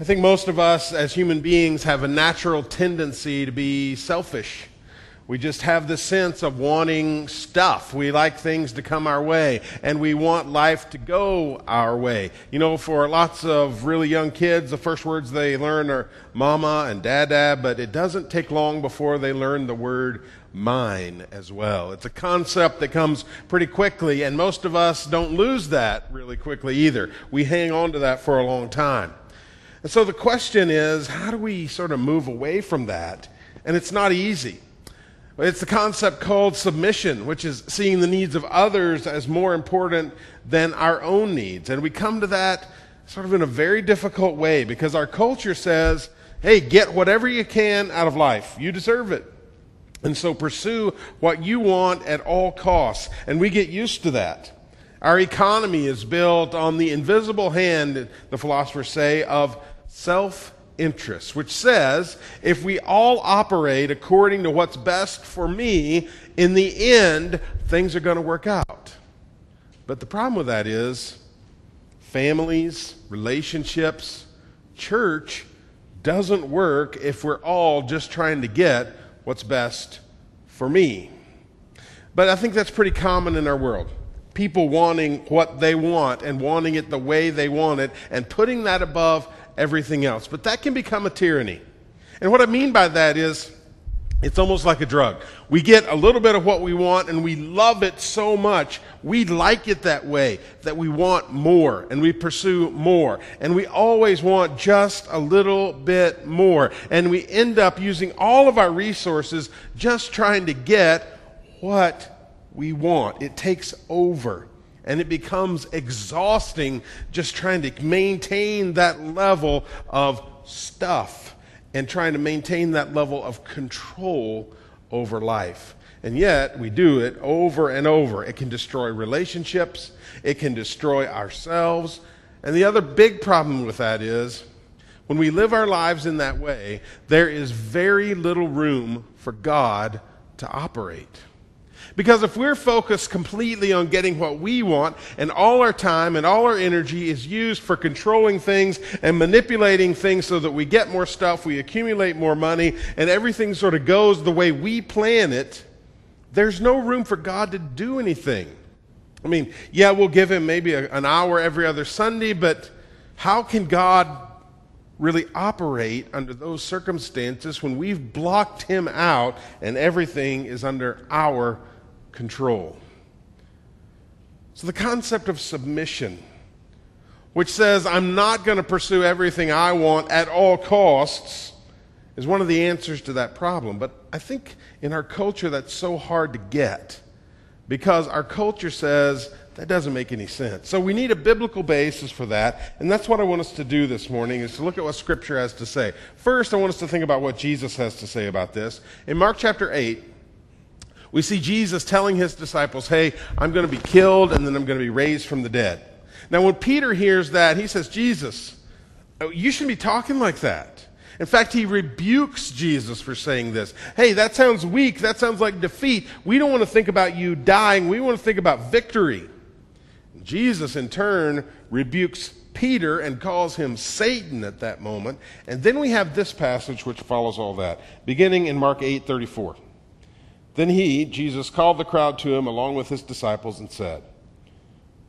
I think most of us as human beings have a natural tendency to be selfish. We just have the sense of wanting stuff. We like things to come our way, and we want life to go our way. You know, for lots of really young kids, the first words they learn are mama and dada, but it doesn't take long before they learn the word mine as well. It's a concept that comes pretty quickly, and most of us don't lose that really quickly either. We hang on to that for a long time. And so the question is how do we sort of move away from that? And it's not easy. It's the concept called submission, which is seeing the needs of others as more important than our own needs. And we come to that sort of in a very difficult way because our culture says, hey, get whatever you can out of life. You deserve it. And so pursue what you want at all costs. And we get used to that. Our economy is built on the invisible hand, the philosophers say, of self interest, which says if we all operate according to what's best for me, in the end, things are going to work out. But the problem with that is families, relationships, church doesn't work if we're all just trying to get what's best for me. But I think that's pretty common in our world people wanting what they want and wanting it the way they want it and putting that above everything else. But that can become a tyranny. And what I mean by that is, it's almost like a drug. We get a little bit of what we want and we love it so much. We like it that way, that we want more and we pursue more. And we always want just a little bit more. And we end up using all of our resources just trying to get what we want. It takes over. And it becomes exhausting just trying to maintain that level of stuff and trying to maintain that level of control over life. And yet, we do it over and over. It can destroy relationships, it can destroy ourselves. And the other big problem with that is when we live our lives in that way, there is very little room for God to operate. Because if we're focused completely on getting what we want, and all our time and all our energy is used for controlling things and manipulating things so that we get more stuff, we accumulate more money, and everything sort of goes the way we plan it, there's no room for God to do anything. I mean, yeah, we'll give him maybe a, an hour every other Sunday, but how can God really operate under those circumstances when we've blocked him out and everything is under our control. So, the concept of submission, which says, I'm not going to pursue everything I want at all costs, is one of the answers to that problem. But I think in our culture that's so hard to get because our culture says that doesn't make any sense. So we need a biblical basis for that, and that's what I want us to do this morning is to look at what scripture has to say. First, I want us to think about what Jesus has to say about this. In Mark chapter 8, we see Jesus telling his disciples, Hey, I'm going to be killed and then I'm going to be raised from the dead. Now, when Peter hears that, he says, Jesus, oh, you shouldn't be talking like that. In fact, he rebukes Jesus for saying this. Hey, that sounds weak. That sounds like defeat. We don't want to think about you dying. We want to think about victory. Jesus, in turn, rebukes Peter and calls him Satan at that moment. And then we have this passage which follows all that, beginning in Mark 8 34. Then he, Jesus, called the crowd to him along with his disciples and said,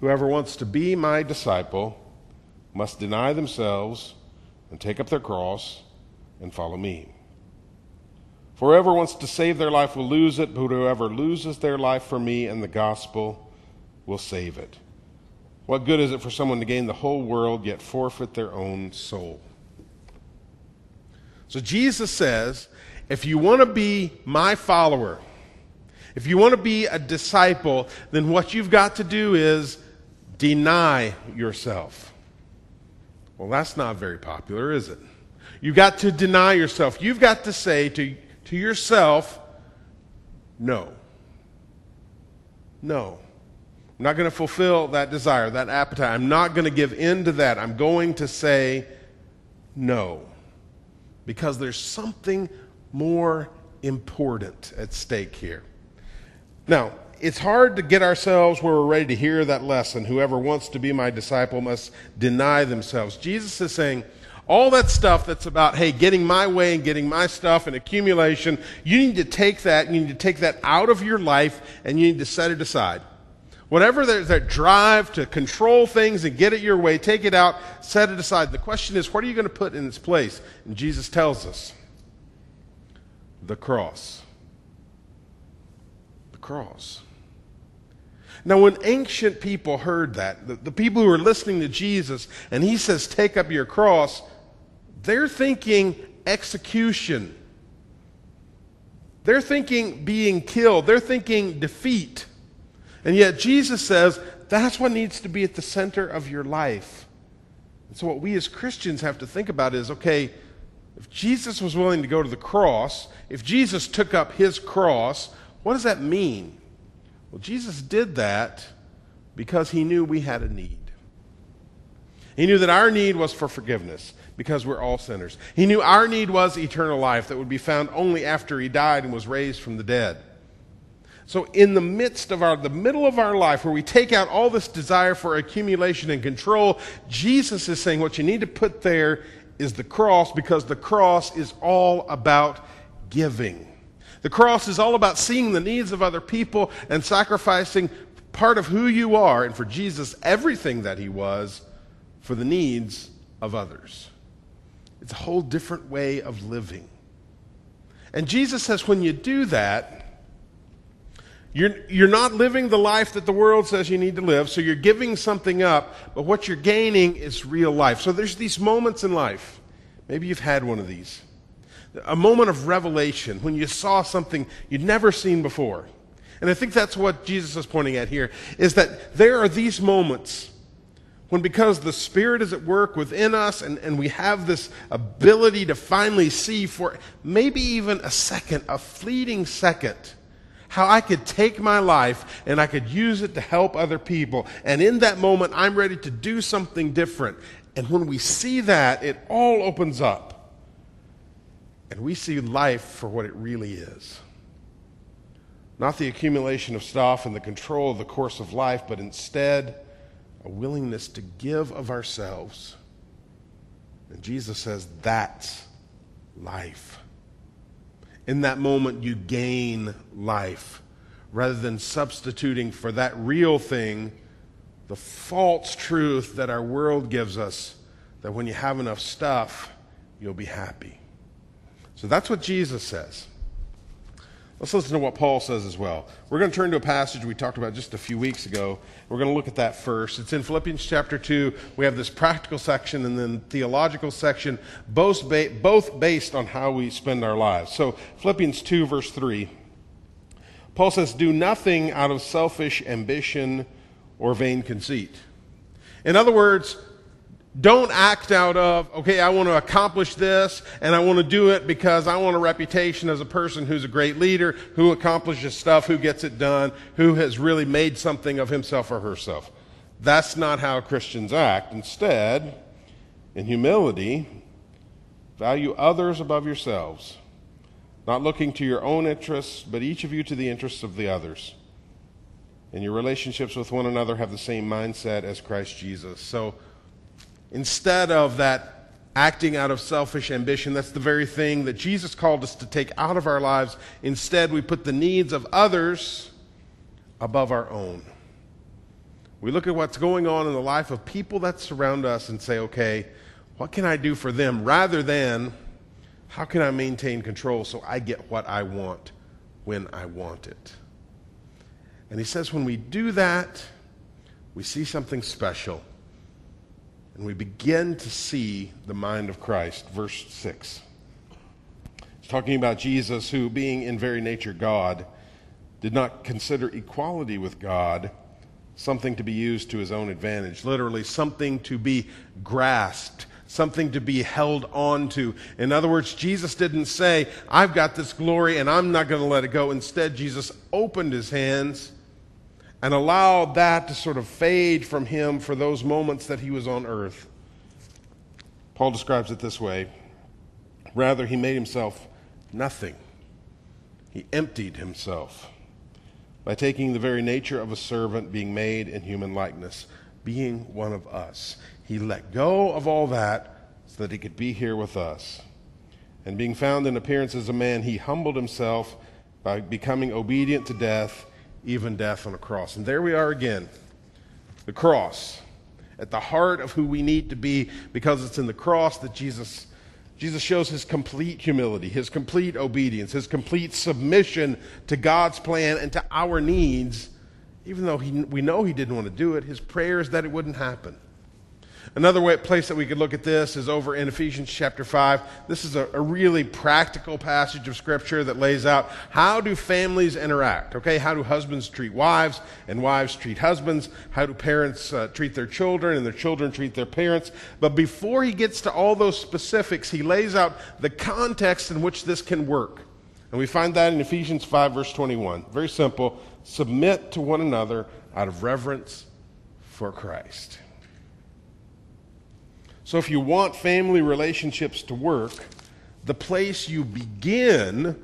Whoever wants to be my disciple must deny themselves and take up their cross and follow me. For whoever wants to save their life will lose it, but whoever loses their life for me and the gospel will save it. What good is it for someone to gain the whole world yet forfeit their own soul? So Jesus says, if you want to be my follower, if you want to be a disciple, then what you've got to do is deny yourself. Well, that's not very popular, is it? You've got to deny yourself. You've got to say to, to yourself, no. No. I'm not going to fulfill that desire, that appetite. I'm not going to give in to that. I'm going to say no. Because there's something more important at stake here. Now, it's hard to get ourselves where we're ready to hear that lesson. Whoever wants to be my disciple must deny themselves. Jesus is saying, All that stuff that's about, hey, getting my way and getting my stuff and accumulation, you need to take that, you need to take that out of your life and you need to set it aside. Whatever there's that drive to control things and get it your way, take it out, set it aside. The question is, what are you going to put in its place? And Jesus tells us the cross. The cross. Now, when ancient people heard that, the, the people who were listening to Jesus, and he says, Take up your cross, they're thinking execution. They're thinking being killed. They're thinking defeat. And yet Jesus says that's what needs to be at the center of your life. And so, what we as Christians have to think about is okay, if Jesus was willing to go to the cross, if Jesus took up his cross, what does that mean? Well, Jesus did that because he knew we had a need. He knew that our need was for forgiveness because we're all sinners. He knew our need was eternal life that would be found only after he died and was raised from the dead. So, in the midst of our, the middle of our life, where we take out all this desire for accumulation and control, Jesus is saying what you need to put there is the cross because the cross is all about giving. The cross is all about seeing the needs of other people and sacrificing part of who you are, and for Jesus, everything that he was, for the needs of others. It's a whole different way of living. And Jesus says, when you do that, you're, you're not living the life that the world says you need to live, so you're giving something up, but what you're gaining is real life. So there's these moments in life. Maybe you've had one of these. A moment of revelation when you saw something you'd never seen before. And I think that's what Jesus is pointing at here is that there are these moments when because the Spirit is at work within us and, and we have this ability to finally see for maybe even a second, a fleeting second, how I could take my life and I could use it to help other people. And in that moment, I'm ready to do something different. And when we see that, it all opens up. And we see life for what it really is. Not the accumulation of stuff and the control of the course of life, but instead a willingness to give of ourselves. And Jesus says that's life in that moment you gain life rather than substituting for that real thing the false truth that our world gives us that when you have enough stuff, you'll be happy. So that's what Jesus says. Let's listen to what Paul says as well. We're going to turn to a passage we talked about just a few weeks ago. We're going to look at that first. It's in Philippians chapter 2. We have this practical section and then theological section, both, ba- both based on how we spend our lives. So, Philippians 2, verse 3. Paul says, Do nothing out of selfish ambition or vain conceit. In other words, don't act out of, okay, I want to accomplish this and I want to do it because I want a reputation as a person who's a great leader, who accomplishes stuff, who gets it done, who has really made something of himself or herself. That's not how Christians act. Instead, in humility, value others above yourselves, not looking to your own interests, but each of you to the interests of the others. And your relationships with one another, have the same mindset as Christ Jesus. So, Instead of that acting out of selfish ambition, that's the very thing that Jesus called us to take out of our lives. Instead, we put the needs of others above our own. We look at what's going on in the life of people that surround us and say, okay, what can I do for them? Rather than, how can I maintain control so I get what I want when I want it? And he says, when we do that, we see something special and we begin to see the mind of Christ. Verse 6. It's talking about Jesus, who, being in very nature God, did not consider equality with God something to be used to his own advantage. Literally, something to be grasped, something to be held on to. In other words, Jesus didn't say, I've got this glory and I'm not going to let it go. Instead, Jesus opened his hands and allowed that to sort of fade from him for those moments that he was on earth. Paul describes it this way Rather, he made himself nothing, he emptied himself by taking the very nature of a servant, being made in human likeness, being one of us. He let go of all that so that he could be here with us. And being found in appearance as a man, he humbled himself by becoming obedient to death, even death on a cross. And there we are again the cross, at the heart of who we need to be, because it's in the cross that Jesus. Jesus shows his complete humility, his complete obedience, his complete submission to God's plan and to our needs, even though he, we know he didn't want to do it. His prayer is that it wouldn't happen. Another way, place that we could look at this is over in Ephesians chapter 5. This is a, a, really practical passage of scripture that lays out how do families interact, okay? How do husbands treat wives and wives treat husbands? How do parents uh, treat their children and their children treat their parents? But before he gets to all those specifics, he lays out the context in which this can work. And we find that in Ephesians 5 verse 21. Very simple. Submit to one another out of reverence for Christ. So, if you want family relationships to work, the place you begin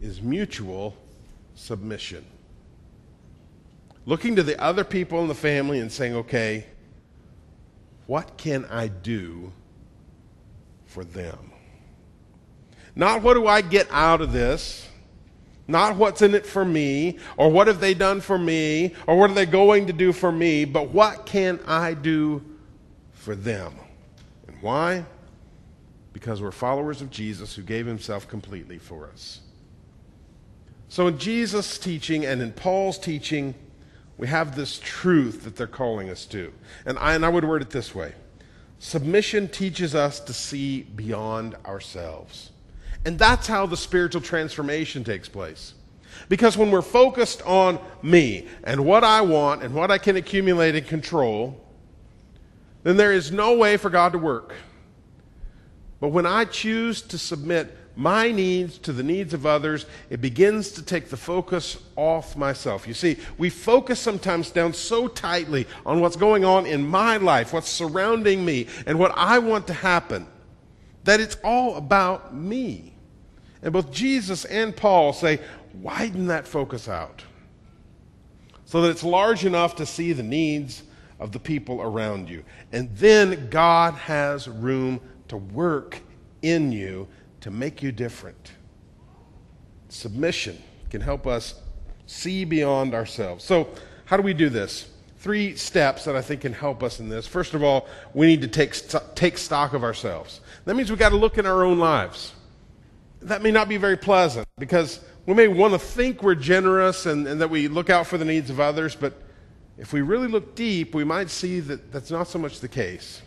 is mutual submission. Looking to the other people in the family and saying, okay, what can I do for them? Not what do I get out of this, not what's in it for me, or what have they done for me, or what are they going to do for me, but what can I do for them. And why? Because we're followers of Jesus who gave himself completely for us. So, in Jesus' teaching and in Paul's teaching, we have this truth that they're calling us to. And I, and I would word it this way Submission teaches us to see beyond ourselves. And that's how the spiritual transformation takes place. Because when we're focused on me and what I want and what I can accumulate and control, then there is no way for God to work. But when I choose to submit my needs to the needs of others, it begins to take the focus off myself. You see, we focus sometimes down so tightly on what's going on in my life, what's surrounding me, and what I want to happen, that it's all about me. And both Jesus and Paul say, widen that focus out so that it's large enough to see the needs of the people around you. And then God has room to work in you to make you different. Submission can help us see beyond ourselves. So, how do we do this? Three steps that I think can help us in this. First of all, we need to take, st- take stock of ourselves. That means we've got to look in our own lives. That may not be very pleasant because we may want to think we're generous and, and that we look out for the needs of others, but if we really look deep, we might see that that's not so much the case.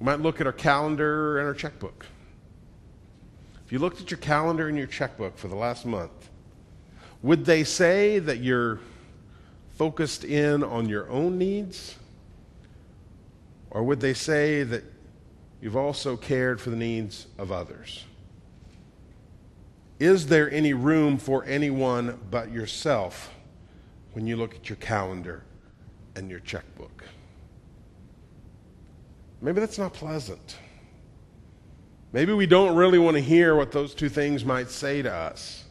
We might look at our calendar and our checkbook. If you looked at your calendar and your checkbook for the last month, would they say that you're focused in on your own needs? Or would they say that you've also cared for the needs of others? Is there any room for anyone but yourself when you look at your calendar and your checkbook. Maybe that's not pleasant. Maybe we don't really want to hear what those two things might say to us.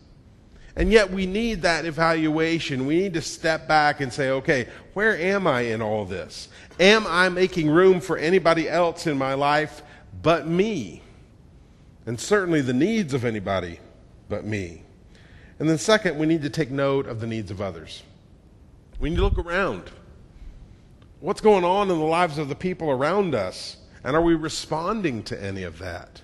And yet we need that evaluation. We need to step back and say, okay, where am I in all this? Am I making room for anybody else in my life but me? And certainly the needs of anybody but me. And then, second, we need to take note of the needs of others. We need to look around. What's going on in the lives of the people around us? And are we responding to any of that?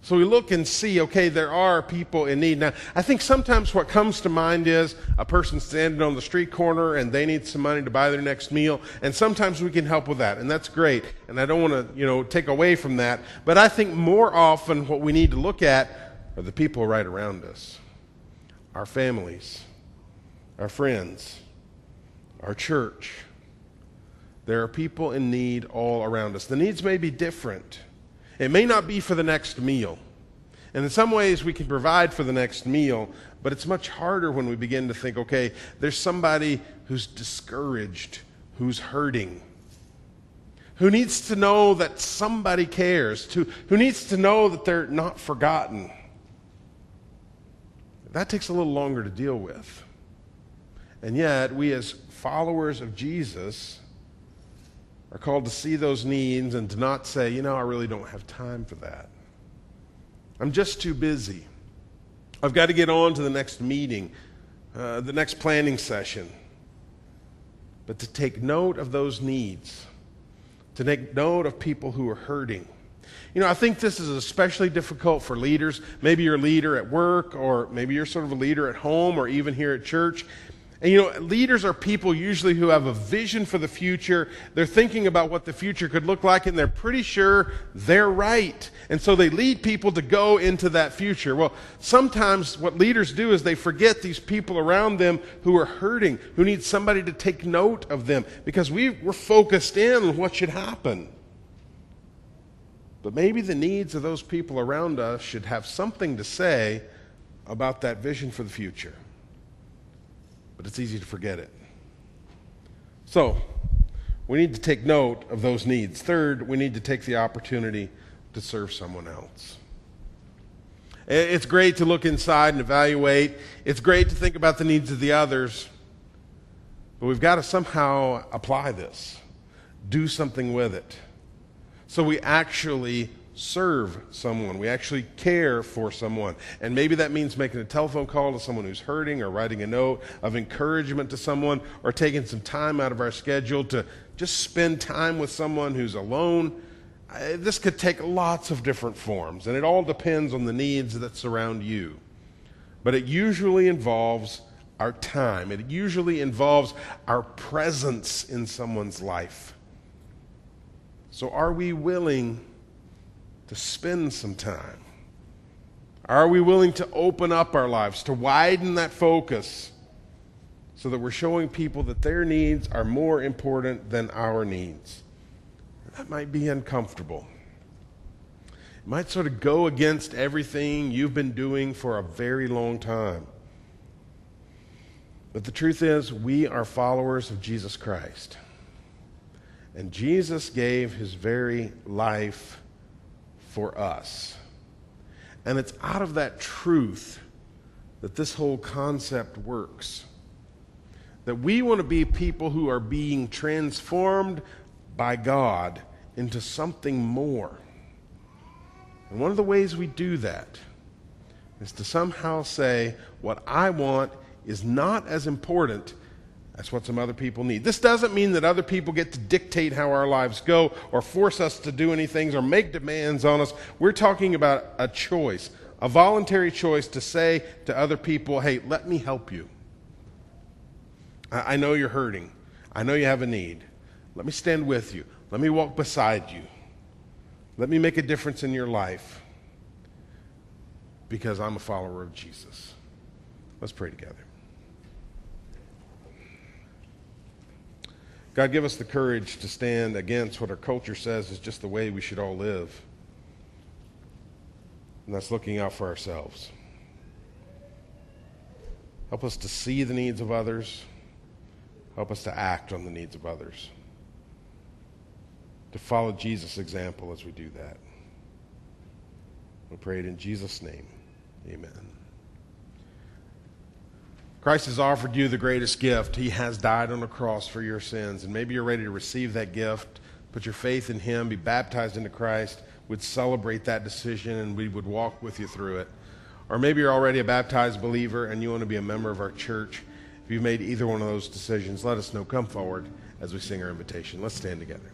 So we look and see, okay, there are people in need. Now, I think sometimes what comes to mind is a person standing on the street corner and they need some money to buy their next meal. And sometimes we can help with that, and that's great. And I don't want to, you know, take away from that. But I think more often what we need to look at are the people right around us our families, our friends, our church. There are people in need all around us. The needs may be different. It may not be for the next meal. And in some ways, we can provide for the next meal, but it's much harder when we begin to think okay, there's somebody who's discouraged, who's hurting, who needs to know that somebody cares, to, who needs to know that they're not forgotten. That takes a little longer to deal with. And yet, we as followers of Jesus are called to see those needs and to not say, you know, I really don't have time for that. I'm just too busy. I've got to get on to the next meeting, uh, the next planning session. But to take note of those needs, to take note of people who are hurting. You know, I think this is especially difficult for leaders. Maybe you're a leader at work, or maybe you're sort of a leader at home, or even here at church. And you know, leaders are people usually who have a vision for the future. They're thinking about what the future could look like, and they're pretty sure they're right. And so they lead people to go into that future. Well, sometimes what leaders do is they forget these people around them who are hurting, who need somebody to take note of them, because we, we're focused in on what should happen. But maybe the needs of those people around us should have something to say about that vision for the future but it's easy to forget it. So, we need to take note of those needs. Third, we need to take the opportunity to serve someone else. It's great to look inside and evaluate. It's great to think about the needs of the others. But we've got to somehow apply this, do something with it. So we actually serve someone. We actually care for someone. And maybe that means making a telephone call to someone who's hurting or writing a note of encouragement to someone or taking some time out of our schedule to just spend time with someone who's alone. This could take lots of different forms, and it all depends on the needs that surround you. But it usually involves our time, it usually involves our presence in someone's life. So, are we willing to spend some time? Are we willing to open up our lives, to widen that focus so that we're showing people that their needs are more important than our needs? That might be uncomfortable. It might sort of go against everything you've been doing for a very long time. But the truth is, we are followers of Jesus Christ. And Jesus gave his very life for us. And it's out of that truth that this whole concept works. That we want to be people who are being transformed by God into something more. And one of the ways we do that is to somehow say, what I want is not as important that's what some other people need. This doesn't mean that other people get to dictate how our lives go or force us to do anything or make demands on us. We're talking about a choice, a voluntary choice to say to other people, hey, let me help you. I, I know you're hurting. I know you have a need. Let me stand with you. Let me walk beside you. Let me make a difference in your life because I'm a follower of Jesus. Let's pray together. God, give us the courage to stand against what our culture says is just the way we should all live. And that's looking out for ourselves. Help us to see the needs of others. Help us to act on the needs of others. To follow Jesus' example as we do that. We pray it in Jesus' name. Amen. Christ has offered you the greatest gift. He has died on the cross for your sins. And maybe you're ready to receive that gift, put your faith in Him, be baptized into Christ, We'd celebrate that decision, and we would walk with you through it. Or maybe you're already a baptized believer and you want to be a member of our church. If you've made either one of those decisions, let us know. Come forward as we sing our invitation. Let's stand together.